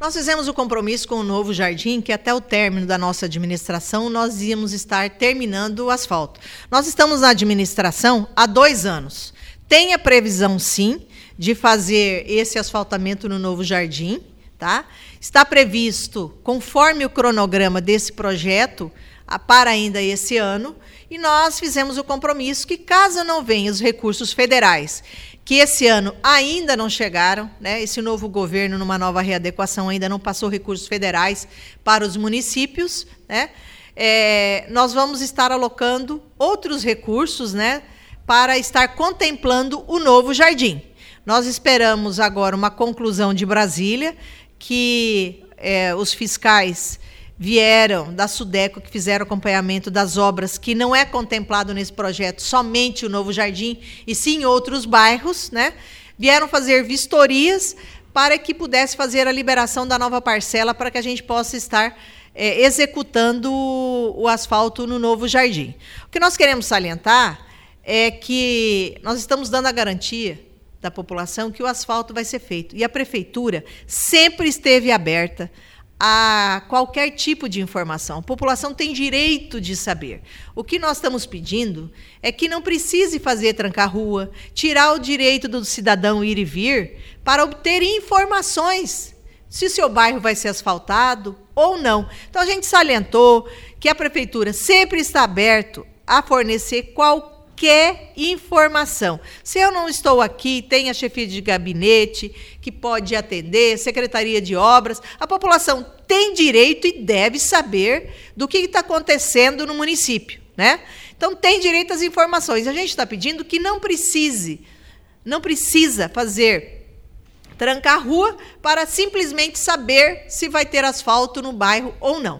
Nós fizemos o compromisso com o novo jardim que até o término da nossa administração nós íamos estar terminando o asfalto. Nós estamos na administração há dois anos. Tem a previsão, sim, de fazer esse asfaltamento no novo jardim. Tá? Está previsto, conforme o cronograma desse projeto, para ainda esse ano, e nós fizemos o compromisso que, caso não venham os recursos federais que esse ano ainda não chegaram, né? Esse novo governo, numa nova readequação, ainda não passou recursos federais para os municípios, né? É, nós vamos estar alocando outros recursos, né? Para estar contemplando o novo jardim. Nós esperamos agora uma conclusão de Brasília, que é, os fiscais vieram da Sudeco, que fizeram acompanhamento das obras, que não é contemplado nesse projeto somente o Novo Jardim, e sim outros bairros, né? Vieram fazer vistorias para que pudesse fazer a liberação da nova parcela para que a gente possa estar é, executando o, asfalto no Novo Jardim. O que nós queremos salientar é que nós estamos dando a garantia da população que o asfalto vai ser feito. E a prefeitura sempre esteve aberta a qualquer tipo de informação. A população tem direito de saber. O que nós estamos pedindo é que não precise fazer trancar-rua, tirar o direito do cidadão ir e vir para obter informações se o seu bairro vai ser asfaltado ou não. Então a gente salientou que a prefeitura sempre está aberto a fornecer qualquer qualquer informação. Se eu não estou aqui, tem a chefia de gabinete que pode atender, secretaria de obras, a população tem direito e deve saber do que está acontecendo no município, né? Então tem direito às informações. A gente está pedindo que não precise, não precisa fazer trancar a rua para simplesmente saber se vai ter asfalto no bairro ou não.